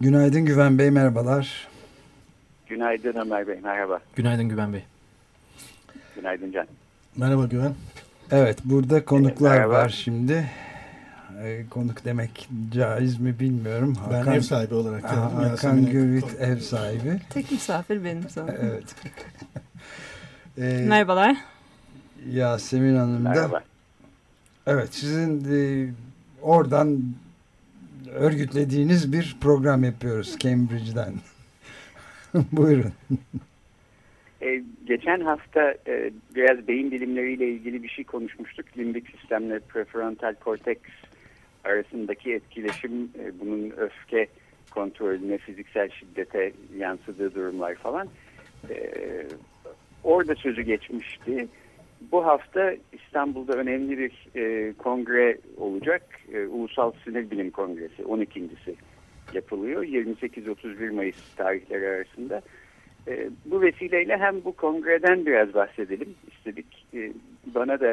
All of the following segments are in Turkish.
Günaydın Güven Bey, merhabalar. Günaydın Ömer Bey, merhaba. Günaydın Güven Bey. Günaydın Can. Merhaba Güven. Evet, burada konuklar Merhaba. var şimdi. Ee, konuk demek caiz mi bilmiyorum. Ben ev sahibi olarak geldim. Hakan Yasemin'e Gürvit konuk- ev sahibi. Tek misafir benim sana. Evet. Ee, Merhabalar. Yasemin Hanım da. Merhaba. Evet, sizin e, oradan örgütlediğiniz bir program yapıyoruz Cambridge'den. Buyurun. Ee, geçen hafta e, biraz beyin bilimleriyle ilgili bir şey konuşmuştuk. Limbik sistemle prefrontal korteks arasındaki etkileşim, e, bunun öfke kontrolüne, fiziksel şiddete yansıdığı durumlar falan. Ee, orada sözü geçmişti. Bu hafta İstanbul'da önemli bir e, kongre olacak. E, Ulusal Sinir Bilim Kongresi 12.si yapılıyor. 28-31 Mayıs tarihleri arasında. E, bu vesileyle hem bu kongreden biraz bahsedelim istedik. E, bana da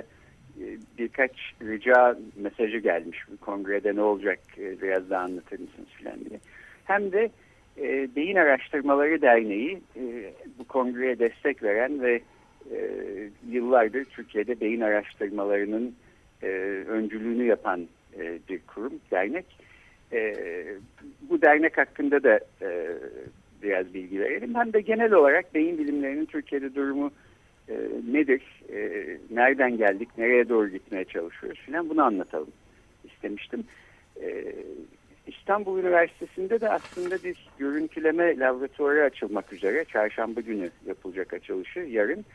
e, birkaç rica mesajı gelmiş. Bu kongrede ne olacak e, biraz daha anlatır mısınız filan diye. Hem de e, Beyin Araştırmaları Derneği e, bu kongreye destek veren ve e, yıllardır Türkiye'de beyin araştırmalarının e, öncülüğünü yapan e, bir kurum, dernek. E, bu dernek hakkında da e, biraz bilgi verelim. Hem de genel olarak beyin bilimlerinin Türkiye'de durumu e, nedir, e, nereden geldik, nereye doğru gitmeye çalışıyoruz filan bunu anlatalım istemiştim. E, İstanbul Üniversitesi'nde de aslında bir görüntüleme laboratuvarı açılmak üzere. Çarşamba günü yapılacak açılışı yarın.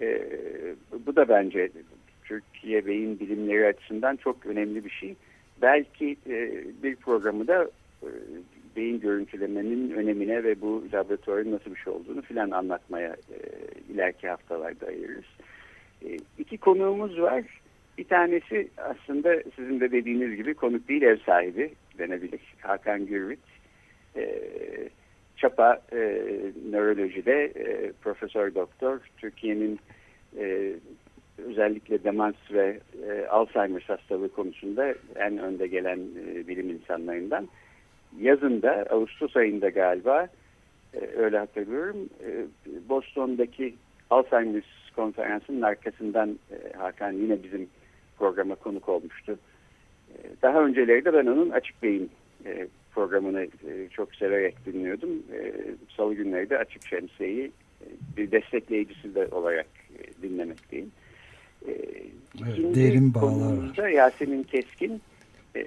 E, bu da bence Türkiye beyin bilimleri açısından çok önemli bir şey. Belki e, bir programı da e, beyin görüntülemenin önemine ve bu laboratuvarın nasıl bir şey olduğunu filan anlatmaya e, ileriki haftalarda ayırırız. E, iki konuğumuz var. Bir tanesi aslında sizin de dediğiniz gibi konuk değil ev sahibi denebilir. Hakan Gürvit. E, Çapa e, nörolojide e, profesör doktor. Türkiye'nin e, özellikle demans ve e, Alzheimer hastalığı konusunda en önde gelen e, bilim insanlarından. Yazında Ağustos ayında galiba e, öyle hatırlıyorum e, Boston'daki Alzheimer konferansının arkasından e, Hakan yine bizim programa konuk olmuştu. E, daha önceleri de ben onun Açık Beyin e, programını e, çok severek dinliyordum. E, Salı günleri de Açık Şemsiye'yi e, bir destekleyicisi de olarak e, dinlemekteyim. E, Evet, derin bağlar var. Yasemin Keskin e,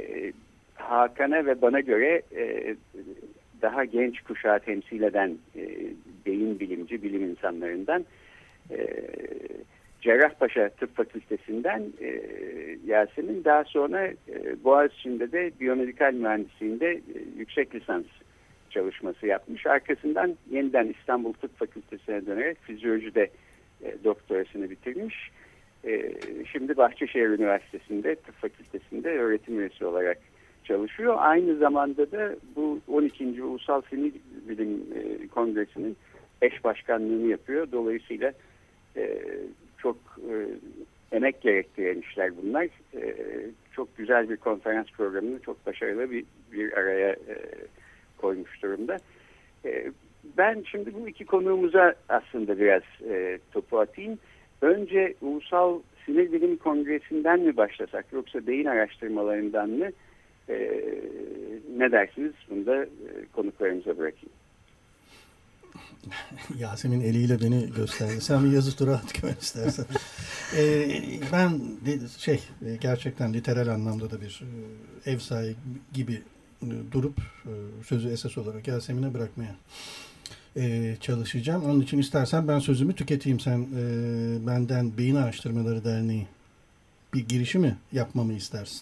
Hakan'a ve bana göre e, daha genç kuşağı temsil eden e, beyin bilimci, bilim insanlarından e, Cerrahpaşa Tıp Fakültesinden e, Yasemin daha sonra e, Boğaziçi'nde de biyomedikal mühendisliğinde e, yüksek lisans çalışması yapmış. Arkasından yeniden İstanbul Tıp Fakültesi'ne dönerek fizyolojide e, doktorasını bitirmiş. E, şimdi Bahçeşehir Üniversitesi'nde Tıp Fakültesi'nde öğretim üyesi olarak çalışıyor. Aynı zamanda da bu 12. Ulusal Sinir Bilim e, Kongresi'nin eş başkanlığını yapıyor. Dolayısıyla e, çok e, emek gerektiren işler bunlar. E, çok güzel bir konferans programını çok başarılı bir, bir araya e, koymuş durumda. E, ben şimdi bu iki konuğumuza aslında biraz e, topu atayım. Önce Ulusal Sinir Bilim Kongresi'nden mi başlasak yoksa beyin araştırmalarından mı? E, ne dersiniz? Bunu da e, konuklarımıza bırakayım. Yasemin eliyle beni gösterdi. Sen bir yazı tura at istersen. Ee, ben de, şey e, gerçekten literal anlamda da bir e, ev sahibi gibi e, durup sözü esas olarak Yasemin'e bırakmaya e, çalışacağım. Onun için istersen ben sözümü tüketeyim. Sen e, benden Beyin Araştırmaları Derneği bir girişi mi yapmamı istersin?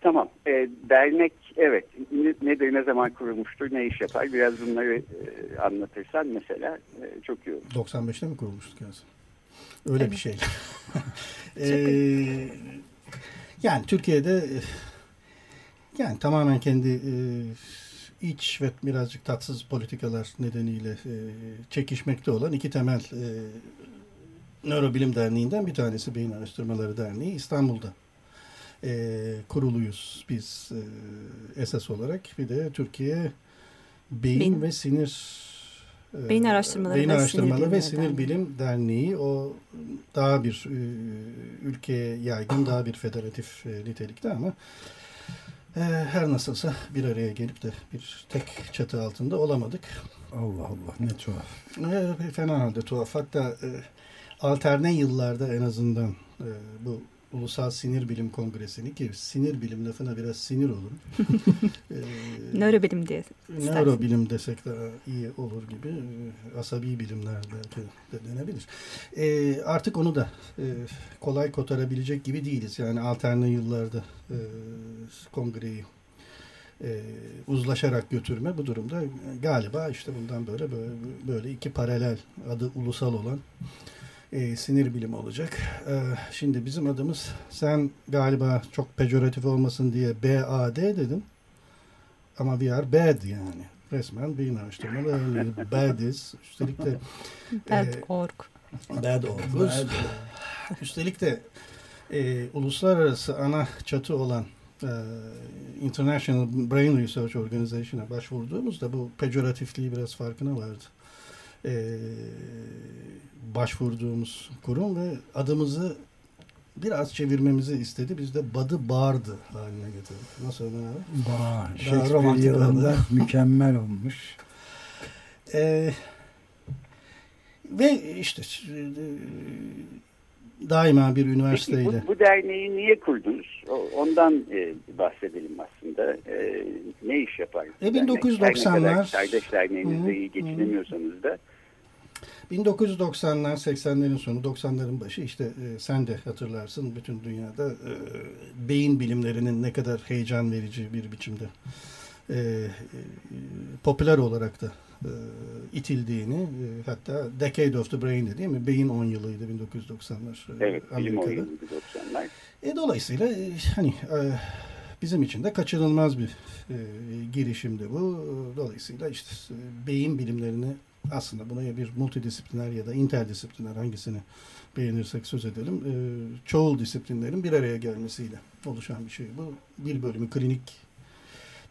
Tamam. E, dernek evet ne- nedir, ne zaman kurulmuştur, ne iş yapar biraz bunları e, anlatırsan mesela e, çok iyi olur. 95'te mi kurulmuştuk Yasin? Öyle Evet. bir şey. Ee, yani Türkiye'de e, yani tamamen kendi e, iç ve birazcık tatsız politikalar nedeniyle e, çekişmekte olan iki temel e, nörobilim derneğinden bir tanesi Beyin Araştırmaları Derneği İstanbul'da e, kuruluyuz biz e, esas olarak. Bir de Türkiye Beyin, Beyin- ve Sinir e, Beyin Araştırmaları Beyin ve Sinir Araştırmaları ve Bilimleri Sinir. Bilim Derneği o daha bir e, ülkeye yaygın daha bir federatif e, nitelikte ama e, her nasılsa bir araya gelip de bir tek çatı altında olamadık. Allah Allah ne tuhaf. E, fena halde tuhaf. Hatta e, alterne yıllarda en azından e, bu Ulusal Sinir Bilim Kongresi'ni ki sinir bilim lafına biraz sinir olurum. e, Nörobilim diye. Nörobilim desek daha iyi olur gibi. e, Asabi bilimler belki de denebilir. E, artık onu da e, kolay kotarabilecek gibi değiliz. Yani alterne yıllarda e, kongreyi e, uzlaşarak götürme bu durumda galiba işte bundan böyle böyle, böyle iki paralel adı ulusal olan e, sinir bilimi olacak. E, şimdi bizim adımız sen galiba çok pejoratif olmasın diye BAD dedin. Ama we are bad yani. Resmen beyin araştırmaları badiz. Üstelik de Bad e, org. bad oluruz. Üstelik de e, uluslararası ana çatı olan e, International Brain Research Organization'a başvurduğumuzda bu pejoratifliği biraz farkına vardı. E, başvurduğumuz kurum ve adımızı biraz çevirmemizi istedi. Biz de Badı Bağırdı haline getirdik. Nasıl Ömer abi? Shakespeare romantik yılında mükemmel olmuş. Ee, ve işte e, daima bir Peki üniversiteyle. bu, bu derneği niye kurdunuz? Ondan e, bahsedelim aslında. E, ne iş yapar? E, dernek? 1990'lar Her ne kadar kardeş derneğinizle iyi geçinemiyorsanız da 1990'lar, 80'lerin sonu, 90'ların başı işte e, sen de hatırlarsın bütün dünyada e, beyin bilimlerinin ne kadar heyecan verici bir biçimde e, e, popüler olarak da e, itildiğini e, hatta Decade of the Brain değil mi? Beyin 10 yılıydı 1990'lar. e, evet bilim Amerika'da. oyunuydu 90'lar. E, dolayısıyla e, hani e, bizim için de kaçınılmaz bir e, girişimdi bu. Dolayısıyla işte e, beyin bilimlerini aslında buna bir multidisipliner ya da interdisipliner hangisini beğenirsek söz edelim. E, çoğul disiplinlerin bir araya gelmesiyle oluşan bir şey bu. Bir bölümü klinik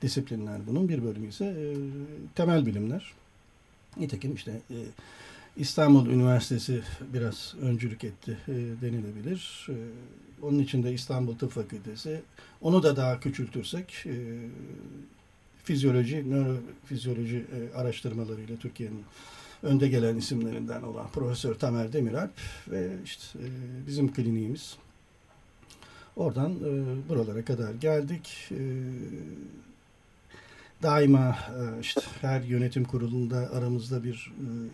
disiplinler bunun, bir bölümü ise e, temel bilimler. Nitekim işte e, İstanbul Üniversitesi biraz öncülük etti e, denilebilir. Onun içinde İstanbul Tıp Fakültesi. Onu da daha küçültürsek fizyoloji, nörofizyoloji e, araştırmalarıyla Türkiye'nin önde gelen isimlerinden olan Profesör Tamer Demiralp ve işte e, bizim kliniğimiz. Oradan e, buralara kadar geldik. Daima işte her yönetim kurulunda aramızda bir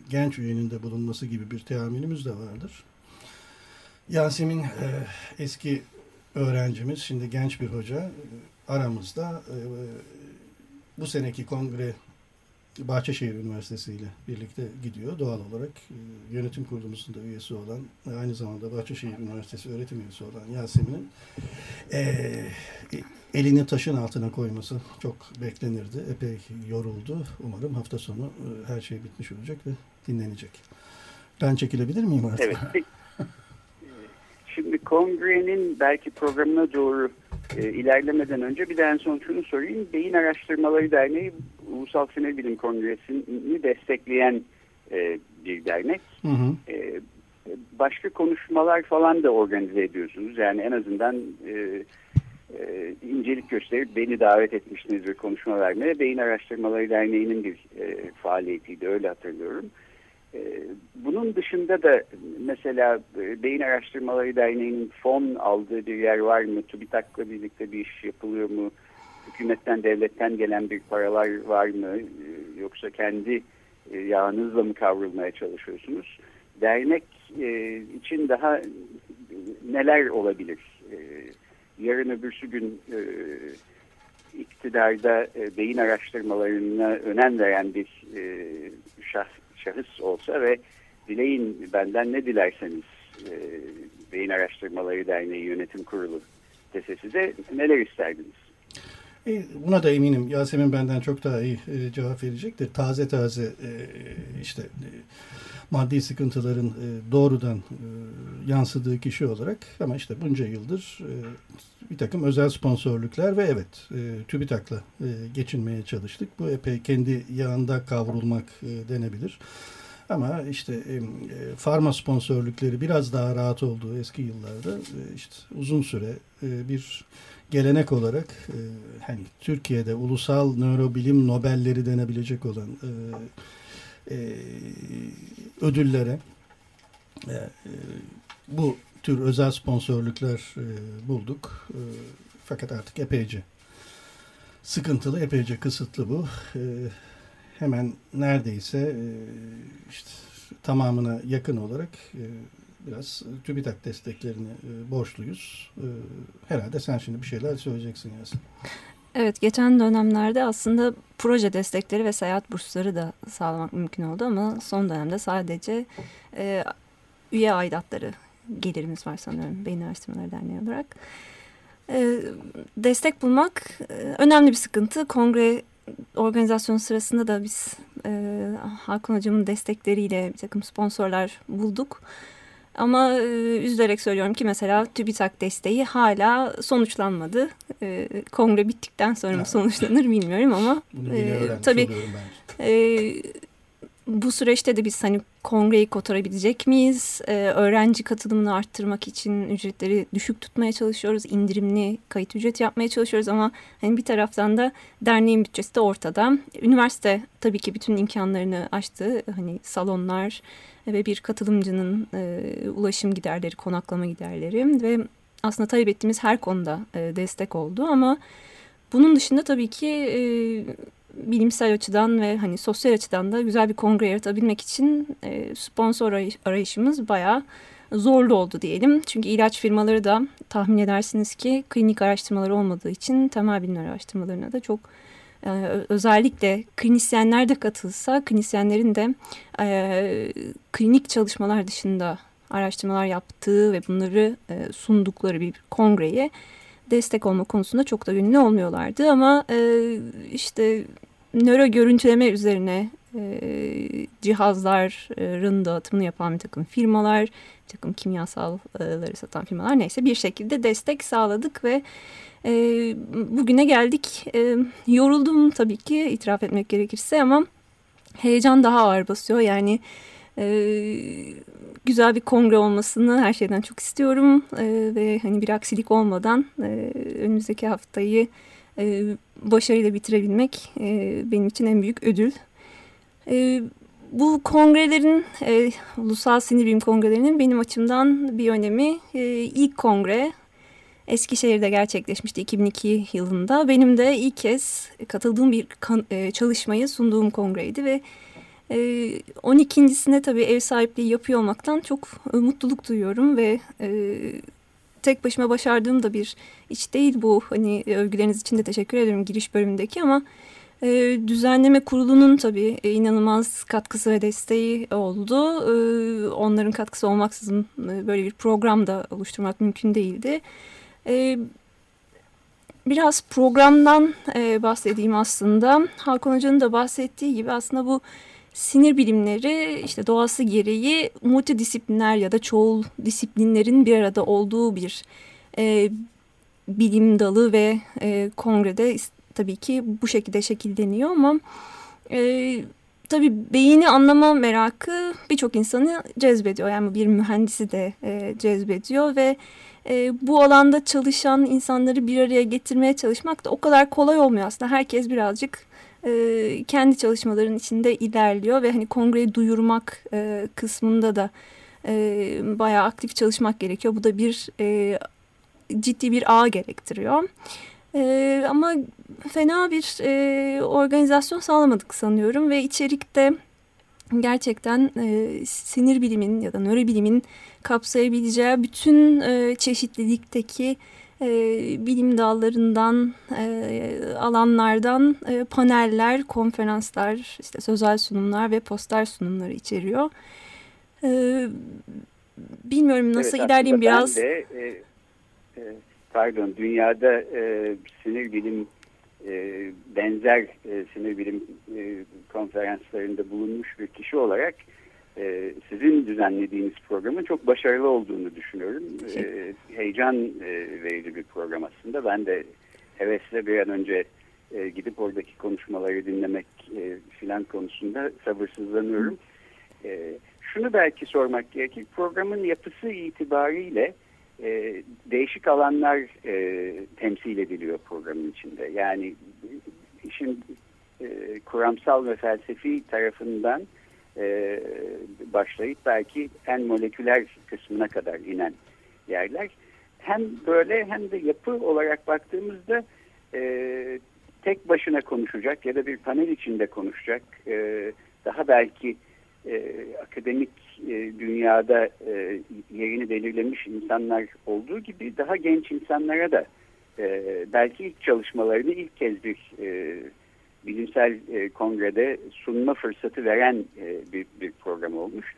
genç üyenin de bulunması gibi bir teamülümüz de vardır. Yasemin eski öğrencimiz, şimdi genç bir hoca aramızda. Bu seneki kongre Bahçeşehir Üniversitesi ile birlikte gidiyor. Doğal olarak e, yönetim kurulumuzun da üyesi olan aynı zamanda Bahçeşehir Üniversitesi öğretim üyesi olan Yasemin'in e, elini taşın altına koyması çok beklenirdi. Epey yoruldu. Umarım hafta sonu e, her şey bitmiş olacak ve dinlenecek. Ben çekilebilir miyim artık? Evet. Şimdi kongrenin belki programına doğru e, ilerlemeden önce bir de en son şunu sorayım. Beyin Araştırmaları Derneği Ulusal Sinir Bilim Kongresi'ni destekleyen e, bir dernek. Hı hı. E, başka konuşmalar falan da organize ediyorsunuz. Yani en azından e, e, incelik gösterip beni davet etmiştiniz bir konuşma vermeye. Beyin Araştırmaları Derneği'nin bir e, faaliyetiydi öyle hatırlıyorum. Bunun dışında da mesela e, Beyin Araştırmaları Derneği'nin fon aldığı bir yer var mı? TÜBİTAK'la birlikte bir iş yapılıyor mu? Hükümetten, devletten gelen bir paralar var mı? E, Yoksa kendi e, yağınızla mı kavrulmaya çalışıyorsunuz? Dernek e, için daha neler olabilir? Yarın öbürsü gün iktidarda beyin araştırmalarına önem veren bir şahs, şahıs olsa ve dileyin benden ne dilerseniz e, Beyin Araştırmaları Derneği Yönetim Kurulu dese size neler isterdiniz? E, buna da eminim Yasemin benden çok daha iyi e, cevap verecektir. Taze taze e, işte e, maddi sıkıntıların e, doğrudan e, yansıdığı kişi olarak ama işte bunca yıldır e, bir takım özel sponsorluklar ve evet e, TÜBİTAK'la e, geçinmeye çalıştık. Bu epey kendi yağında kavrulmak e, denebilir. Ama işte e, sponsorlukları biraz daha rahat olduğu eski yıllarda e, işte uzun süre e, bir gelenek olarak e, hani Türkiye'de ulusal nörobilim Nobelleri denebilecek olan e, e, ödüllere e, e, bu tür özel sponsorluklar e, bulduk. E, fakat artık epeyce sıkıntılı, epeyce kısıtlı bu. E, hemen neredeyse e, işte tamamına yakın olarak e, biraz TÜBİTAK desteklerini e, borçluyuz. Herhalde sen şimdi bir şeyler söyleyeceksin Yasin. Evet, geçen dönemlerde aslında proje destekleri ve seyahat bursları da sağlamak mümkün oldu ama son dönemde sadece e, üye aidatları gelirimiz var sanıyorum Beyin Araştırmaları Derneği olarak. E, destek bulmak e, önemli bir sıkıntı. Kongre organizasyon sırasında da biz e, Hakan Hocam'ın destekleriyle bir takım sponsorlar bulduk. Ama e, üzülerek söylüyorum ki mesela TÜBİTAK desteği hala sonuçlanmadı. E, kongre bittikten sonra mı sonuçlanır bilmiyorum ama e, tabii e, bu süreçte de biz hani kongreyi kotarabilecek miyiz? Ee, öğrenci katılımını arttırmak için ücretleri düşük tutmaya çalışıyoruz. indirimli kayıt ücret yapmaya çalışıyoruz ama hani bir taraftan da derneğin bütçesi de ortada. Üniversite tabii ki bütün imkanlarını açtı. Hani salonlar ve bir katılımcının e, ulaşım giderleri, konaklama giderleri ve aslında talep ettiğimiz her konuda e, destek oldu ama bunun dışında tabii ki e, bilimsel açıdan ve hani sosyal açıdan da güzel bir kongre yaratabilmek için e, sponsor arayışımız bayağı zorlu oldu diyelim. Çünkü ilaç firmaları da tahmin edersiniz ki klinik araştırmaları olmadığı için temel bilim araştırmalarına da çok e, özellikle klinisyenler de katılsa klinisyenlerin de e, klinik çalışmalar dışında araştırmalar yaptığı ve bunları e, sundukları bir kongreye destek olma konusunda çok da ünlü olmuyorlardı ama e, işte nöro görüntüleme üzerine e, cihazların dağıtımını yapan bir takım firmalar, bir takım kimyasalları satan firmalar neyse bir şekilde destek sağladık ve e, bugüne geldik. E, yoruldum tabii ki itiraf etmek gerekirse ama heyecan daha ağır basıyor. Yani güzel bir kongre olmasını her şeyden çok istiyorum e, ve hani bir aksilik olmadan e, önümüzdeki haftayı e, başarıyla bitirebilmek e, benim için en büyük ödül. E, bu kongrelerin, e, Ulusal Sinir Bilim Kongrelerinin benim açımdan bir önemi. E, ilk kongre Eskişehir'de gerçekleşmişti 2002 yılında. Benim de ilk kez katıldığım bir kan, e, çalışmayı sunduğum kongreydi ve e, 12.sine tabii ev sahipliği yapıyor olmaktan çok e, mutluluk duyuyorum ve e, tek başıma başardığım da bir iş değil bu. Hani övgüleriniz için de teşekkür ederim giriş bölümündeki ama e, düzenleme kurulunun tabii e, inanılmaz katkısı ve desteği oldu. E, onların katkısı olmaksızın e, böyle bir program da oluşturmak mümkün değildi. E, biraz programdan e, bahsedeyim aslında. Hakan Hoca'nın da bahsettiği gibi aslında bu sinir bilimleri işte doğası gereği multidisipliner ya da çoğul disiplinlerin bir arada olduğu bir e, bilim dalı ve e, kongrede tabii ki bu şekilde şekilleniyor ama e, tabii beyni anlama merakı birçok insanı cezbediyor. Yani bir mühendisi de e, cezbediyor ve e, bu alanda çalışan insanları bir araya getirmeye çalışmak da o kadar kolay olmuyor aslında. Herkes birazcık e, kendi çalışmaların içinde ilerliyor ve hani kongreyi duyurmak e, kısmında da e, bayağı aktif çalışmak gerekiyor. Bu da bir e, ciddi bir ağ gerektiriyor. E, ama fena bir e, organizasyon sağlamadık sanıyorum ve içerikte gerçekten e, sinir bilimin ya da nörobilimin kapsayabileceği bütün e, çeşitlilikteki e, bilim dallarından, e, alanlardan e, paneller, konferanslar, işte sözel sunumlar ve poster sunumları içeriyor. E, bilmiyorum nasıl evet, ilerleyeyim biraz. Ben de, e, e, pardon, dünyada e, sinir bilim e, benzer e, sinir bilim e, konferanslarında bulunmuş bir kişi olarak e, sizin düzenlediğiniz programın çok başarılı olduğunu düşünüyorum. E, heyecan e, verici bir program aslında. Ben de hevesle bir an önce e, gidip oradaki konuşmaları dinlemek e, filan konusunda sabırsızlanıyorum. E, şunu belki sormak gerekir. Programın yapısı itibariyle e, değişik alanlar e, temsil ediliyor programın içinde. Yani işin e, kuramsal ve felsefi tarafından e, başlayıp belki en moleküler kısmına kadar inen yerler. Hem böyle hem de yapı olarak baktığımızda e, tek başına konuşacak ya da bir panel içinde konuşacak e, daha belki akademik dünyada yerini belirlemiş insanlar olduğu gibi daha genç insanlara da belki ilk çalışmalarını ilk kez bir bilimsel e, kongrede sunma fırsatı veren e, bir, bir program olmuş.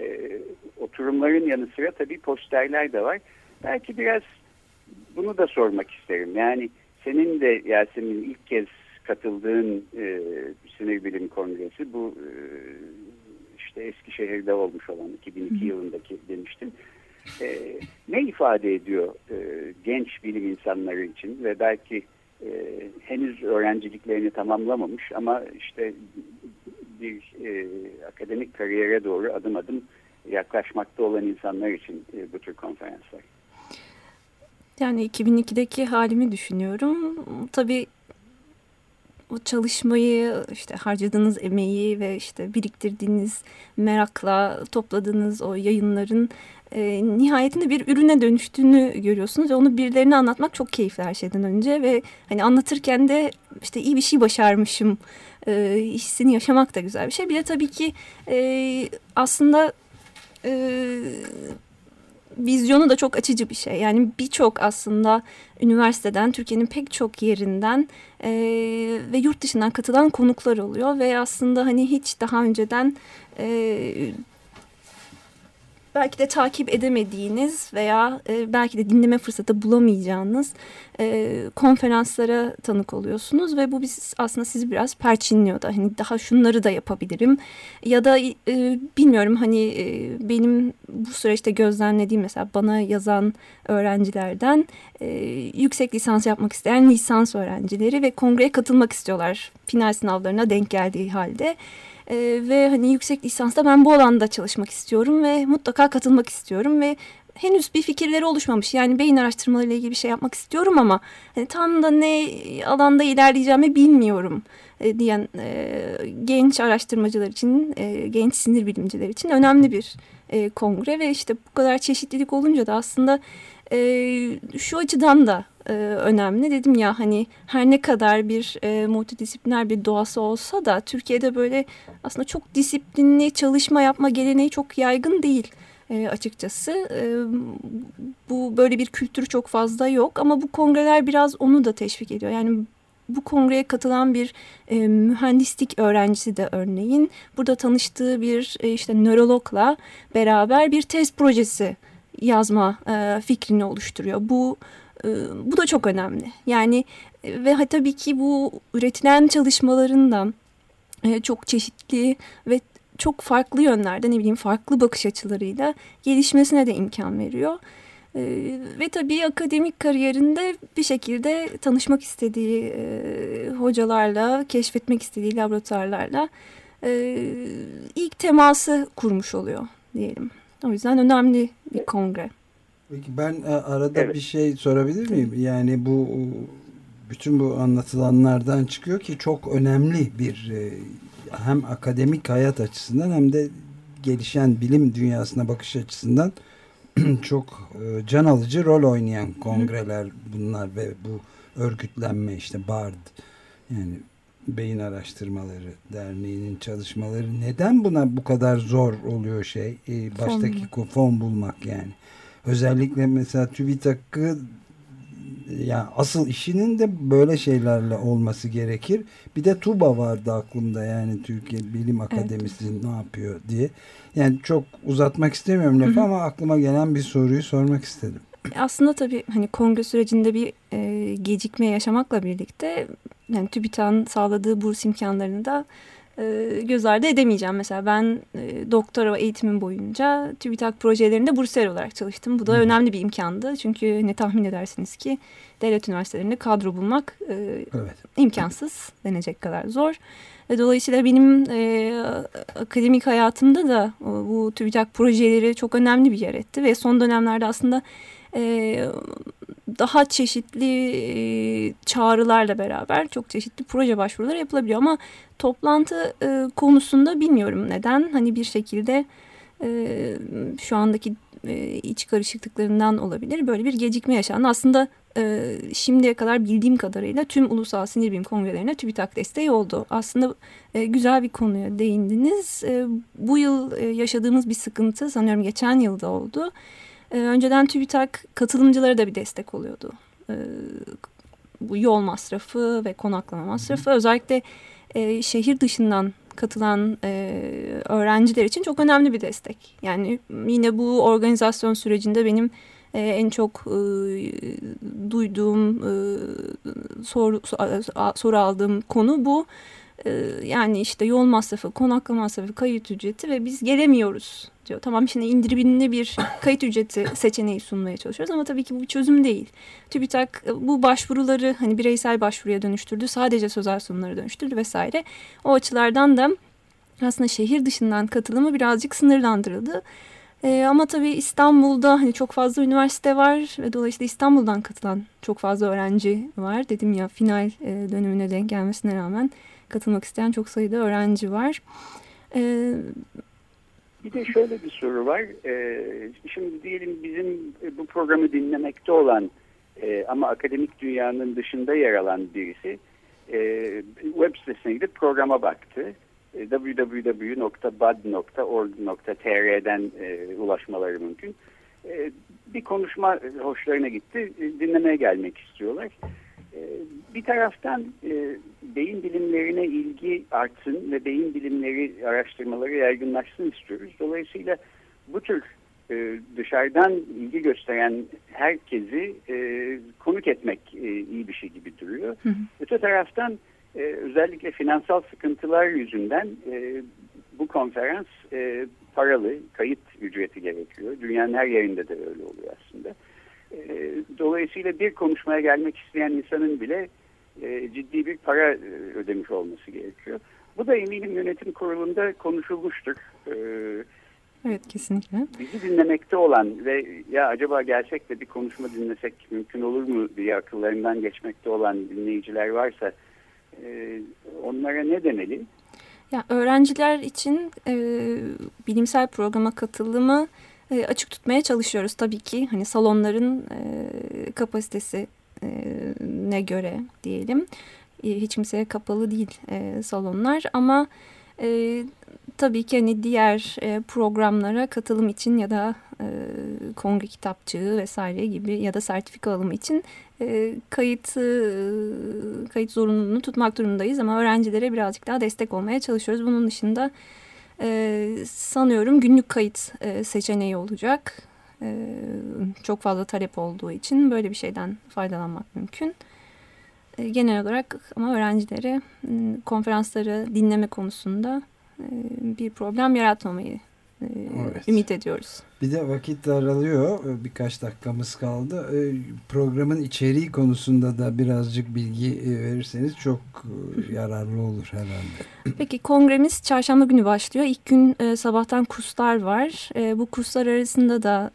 E, oturumların yanı sıra tabii posterler de var. Belki biraz bunu da sormak isterim. Yani senin de Yasemin ilk kez katıldığın e, sinir bilim kongresi bu e, işte Eskişehir'de olmuş olan 2002 yılındaki demiştin. E, ne ifade ediyor e, genç bilim insanları için ve belki e, henüz öğrenciliklerini tamamlamamış ama işte bir e, akademik kariyere doğru adım adım yaklaşmakta olan insanlar için e, bu tür konferanslar. Yani 2002'deki halimi düşünüyorum. Tabii o çalışmayı, işte harcadığınız emeği ve işte biriktirdiğiniz merakla topladığınız o yayınların e, nihayetinde bir ürüne dönüştüğünü görüyorsunuz ve onu birilerine anlatmak çok keyifli her şeyden önce ve hani anlatırken de işte iyi bir şey başarmışım e, hissini yaşamak da güzel bir şey. Bir de tabii ki e, aslında e, vizyonu da çok açıcı bir şey. Yani birçok aslında üniversiteden, Türkiye'nin pek çok yerinden e, ve yurt dışından katılan konuklar oluyor ve aslında hani hiç daha önceden e, belki de takip edemediğiniz veya e, belki de dinleme fırsatı bulamayacağınız e, konferanslara tanık oluyorsunuz ve bu biz aslında sizi biraz perçinliyor da hani daha şunları da yapabilirim ya da e, bilmiyorum hani e, benim bu süreçte gözlemlediğim mesela bana yazan öğrencilerden e, yüksek lisans yapmak isteyen lisans öğrencileri ve kongreye katılmak istiyorlar final sınavlarına denk geldiği halde. E, ve hani yüksek lisansta ben bu alanda çalışmak istiyorum ve mutlaka katılmak istiyorum ve henüz bir fikirleri oluşmamış. Yani beyin araştırmalarıyla ilgili bir şey yapmak istiyorum ama hani tam da ne alanda ilerleyeceğimi bilmiyorum e, diyen e, genç araştırmacılar için, e, genç sinir bilimciler için önemli bir e, kongre ve işte bu kadar çeşitlilik olunca da aslında e, şu açıdan da e, önemli. Dedim ya hani her ne kadar bir e, multidisipliner bir doğası olsa da Türkiye'de böyle aslında çok disiplinli çalışma yapma geleneği çok yaygın değil e, açıkçası. E, bu böyle bir kültürü çok fazla yok ama bu kongreler biraz onu da teşvik ediyor. Yani bu kongreye katılan bir e, mühendislik öğrencisi de örneğin burada tanıştığı bir e, işte nörologla beraber bir tez projesi yazma e, fikrini oluşturuyor. Bu bu da çok önemli. Yani e, ve tabii ki bu üretilen çalışmalarından e, çok çeşitli ve çok farklı yönlerde ne bileyim farklı bakış açılarıyla gelişmesine de imkan veriyor. E, ve tabii akademik kariyerinde bir şekilde tanışmak istediği e, hocalarla, keşfetmek istediği laboratuvarlarla ilk teması kurmuş oluyor diyelim. O yüzden önemli bir kongre. Peki ben e, arada evet. bir şey sorabilir miyim? Yani bu bütün bu anlatılanlardan çıkıyor ki çok önemli bir e, hem akademik hayat açısından hem de gelişen bilim dünyasına bakış açısından çok e, can alıcı rol oynayan kongreler bunlar ve bu örgütlenme işte BARD yani Beyin Araştırmaları Derneği'nin çalışmaları neden buna bu kadar zor oluyor şey baştaki fon, fon bulmak yani özellikle mesela TÜBİTAK'ı yani asıl işinin de böyle şeylerle olması gerekir. Bir de TUBA vardı aklımda yani Türkiye Bilim Akademisi evet. ne yapıyor diye. Yani çok uzatmak istemiyorum lafı ama aklıma gelen bir soruyu sormak istedim. Aslında tabii hani kongre sürecinde bir e, gecikme yaşamakla birlikte yani TÜBİTAK'ın sağladığı burs imkanlarını da e, göz ardı edemeyeceğim. Mesela ben e, doktora eğitimim boyunca TÜBİTAK projelerinde bursiyer olarak çalıştım. Bu da Hı. önemli bir imkandı. Çünkü ne tahmin edersiniz ki devlet üniversitelerinde kadro bulmak e, evet. imkansız denecek kadar zor. Ve dolayısıyla benim e, akademik hayatımda da bu TÜBİTAK projeleri çok önemli bir yer etti. Ve son dönemlerde aslında e, daha çeşitli e, çağrılarla beraber çok çeşitli proje başvuruları yapılabiliyor. Ama toplantı e, konusunda bilmiyorum neden. Hani bir şekilde e, şu andaki iç karışıklıklarından olabilir. Böyle bir gecikme yaşandı. Aslında şimdiye kadar bildiğim kadarıyla tüm ulusal sinir bilim kongrelerine TÜBİTAK desteği oldu. Aslında güzel bir konuya değindiniz. Bu yıl yaşadığımız bir sıkıntı sanıyorum geçen yılda oldu. E, önceden TÜBİTAK katılımcılara da bir destek oluyordu. E, bu yol masrafı ve konaklama masrafı özellikle e, şehir dışından katılan e, öğrenciler için çok önemli bir destek. Yani yine bu organizasyon sürecinde benim e, en çok e, duyduğum e, soru, soru aldığım konu bu. E, yani işte yol masrafı, konaklama masrafı, kayıt ücreti ve biz gelemiyoruz diyor. Tamam şimdi indirimli bir kayıt ücreti seçeneği sunmaya çalışıyoruz ama tabii ki bu bir çözüm değil. TÜBİTAK e, bu başvuruları hani bireysel başvuruya dönüştürdü. Sadece sözel sunumlara dönüştürdü vesaire. O açılardan da aslında şehir dışından katılımı birazcık sınırlandırıldı. Ee, ama tabii İstanbul'da hani çok fazla üniversite var ve dolayısıyla İstanbul'dan katılan çok fazla öğrenci var. Dedim ya final e, dönemine denk gelmesine rağmen katılmak isteyen çok sayıda öğrenci var. Ee, bir de şöyle bir soru var. Ee, şimdi diyelim bizim bu programı dinlemekte olan e, ama akademik dünyanın dışında yer alan birisi e, web sitesine gidip programa baktı. E, www.bad.org.tr'den e, ulaşmaları mümkün. E, bir konuşma hoşlarına gitti. E, dinlemeye gelmek istiyorlar. E, bir taraftan e, beyin bilimlerine ilgi artsın ve beyin bilimleri araştırmaları yaygınlaşsın istiyoruz. Dolayısıyla bu tür e, dışarıdan ilgi gösteren herkesi e, konuk etmek e, iyi bir şey gibi duruyor. Hı hı. Öte taraftan e, özellikle finansal sıkıntılar yüzünden e, bu konferans e, paralı, kayıt ücreti gerekiyor. Dünyanın her yerinde de öyle oluyor aslında. E, dolayısıyla bir konuşmaya gelmek isteyen insanın bile e, ciddi bir para e, ödemiş olması gerekiyor. Bu da eminim yönetim kurulunda konuşulmuştur. E, evet kesinlikle. Bizi dinlemekte olan ve ya acaba gelsek de bir konuşma dinlesek mümkün olur mu diye akıllarından geçmekte olan dinleyiciler varsa e, onlara ne demeli? Ya öğrenciler için e, bilimsel programa katılımı e, açık tutmaya çalışıyoruz tabii ki. Hani salonların e, kapasitesi ne göre diyelim. Hiç kimseye kapalı değil e, salonlar ama e, tabii ki hani diğer e, programlara katılım için ya da e, kongre kitapçığı vesaire gibi ya da sertifika alımı için e, kayıt e, kayıt zorunluluğunu tutmak durumundayız ama öğrencilere birazcık daha destek olmaya çalışıyoruz. Bunun dışında e, sanıyorum günlük kayıt e, seçeneği olacak. E, çok fazla talep olduğu için böyle bir şeyden faydalanmak mümkün. E, genel olarak ama öğrencilere konferansları dinleme konusunda e, bir problem yaratmamayı evet. ümit ediyoruz. Bir de vakit daralıyor. Birkaç dakikamız kaldı. Programın içeriği konusunda da birazcık bilgi verirseniz çok yararlı olur herhalde. Peki kongremiz çarşamba günü başlıyor. İlk gün sabahtan kurslar var. Bu kurslar arasında da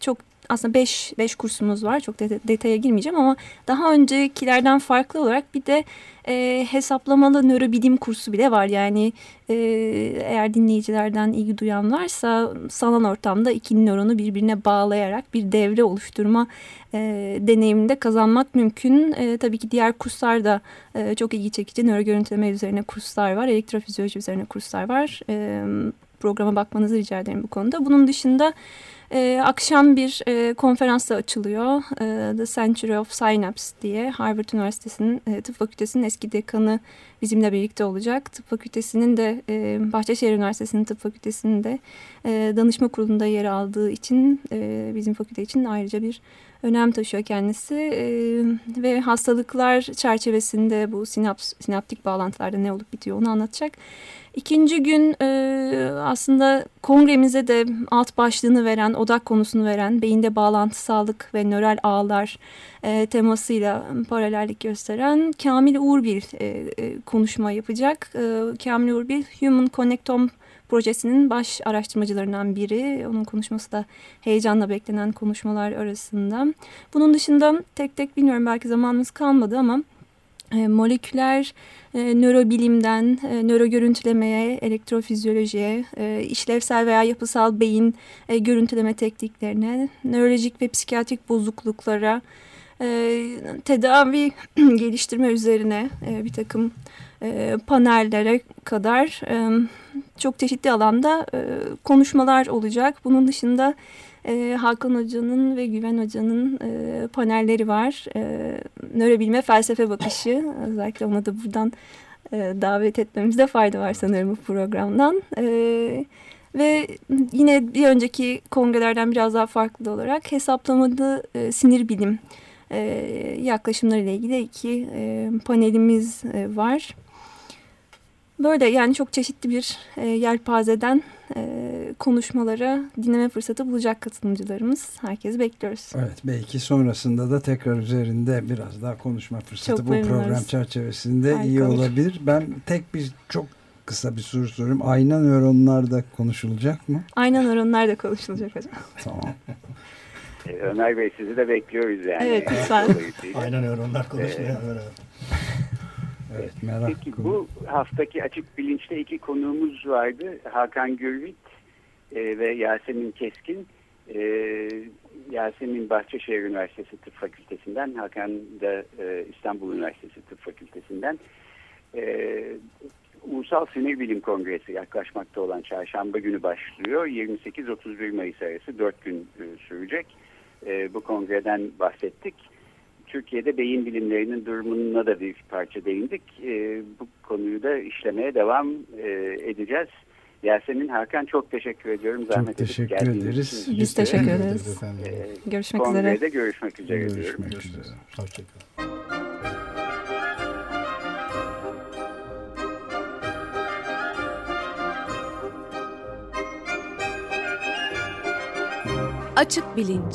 çok aslında 5 5 kursumuz var. Çok de, detaya girmeyeceğim ama daha öncekilerden farklı olarak bir de e, hesaplamalı nörobilim kursu bile var. Yani e, eğer dinleyicilerden ilgi duyan varsa sanal ortamda iki nöronu birbirine bağlayarak bir devre oluşturma e, deneyiminde kazanmak mümkün. E, tabii ki diğer kurslar da e, çok ilgi çekici. Nöro görüntüleme üzerine kurslar var. Elektrofizyoloji üzerine kurslar var. E, programa bakmanızı rica ederim bu konuda. Bunun dışında E, akşam bir e, konferans açılıyor. E, The Century of Synapse diye Harvard Üniversitesi'nin e, tıp fakültesinin eski dekanı bizimle birlikte olacak. Tıp fakültesinin de e, Bahçeşehir Üniversitesi'nin tıp fakültesinin de e, danışma kurulunda yer aldığı için e, bizim fakülte için ayrıca bir önem taşıyor kendisi e, ve hastalıklar çerçevesinde bu sinaps, sinaptik bağlantılarda ne olup bitiyor onu anlatacak. İkinci gün e, aslında kongremize de alt başlığını veren, odak konusunu veren, beyinde bağlantısallık ve nöral ağlar e, temasıyla paralellik gösteren Kamil Uğurbil e, e, konuşma yapacak. E, Kamil Uğurbil Human Connectome projesinin baş araştırmacılarından biri. Onun konuşması da heyecanla beklenen konuşmalar arasında. Bunun dışında tek tek bilmiyorum belki zamanımız kalmadı ama e, moleküler e, nörobilimden e, nörogörüntülemeye, elektrofizyolojiye, e, işlevsel veya yapısal beyin e, görüntüleme tekniklerine, nörolojik ve psikiyatrik bozukluklara, e, tedavi geliştirme üzerine e, bir takım e, panellere kadar e, çok çeşitli alanda e, konuşmalar olacak. Bunun dışında e, Hakan Hoca'nın ve Güven Hoca'nın e, panelleri var. E, nörobilme felsefe bakışı. Özellikle ona da buradan e, davet etmemizde fayda var sanırım bu programdan. E, ve yine bir önceki kongrelerden biraz daha farklı olarak hesaplamalı e, sinir bilim e, yaklaşımlarıyla ilgili iki e, panelimiz e, var. Böyle yani çok çeşitli bir e, yelpazeden e, konuşmalara dinleme fırsatı bulacak katılımcılarımız. Herkesi bekliyoruz. Evet belki sonrasında da tekrar üzerinde biraz daha konuşma fırsatı çok bu program çerçevesinde Harika iyi olabilir. Ben tek bir çok kısa bir soru sorayım. Ayna nöronlar da konuşulacak mı? Ayna nöronlar da konuşulacak hocam. tamam. Ee, Ömer Bey sizi de bekliyoruz yani. Evet lütfen. Ayna nöronlar konuşmaya ee, Evet, merak Peki bu haftaki Açık Bilinç'te iki konuğumuz vardı. Hakan Gürvit e, ve Yasemin Keskin. E, Yasemin Bahçeşehir Üniversitesi Tıp Fakültesinden, Hakan da e, İstanbul Üniversitesi Tıp Fakültesinden. E, Ulusal Sinir Bilim Kongresi yaklaşmakta olan çarşamba günü başlıyor. 28-31 Mayıs arası 4 gün e, sürecek. E, bu kongreden bahsettik. Türkiye'de beyin bilimlerinin durumuna da bir parça değindik. E, bu konuyu da işlemeye devam e, edeceğiz. Yasemin Hakan çok teşekkür ediyorum. Zahmet çok teşekkür ederiz. Biz teşekkür ederiz. Ee, görüşmek üzere. Kongrede görüşmek üzere. Görüşmek üzere. Hoşçakalın. Açık Bilinç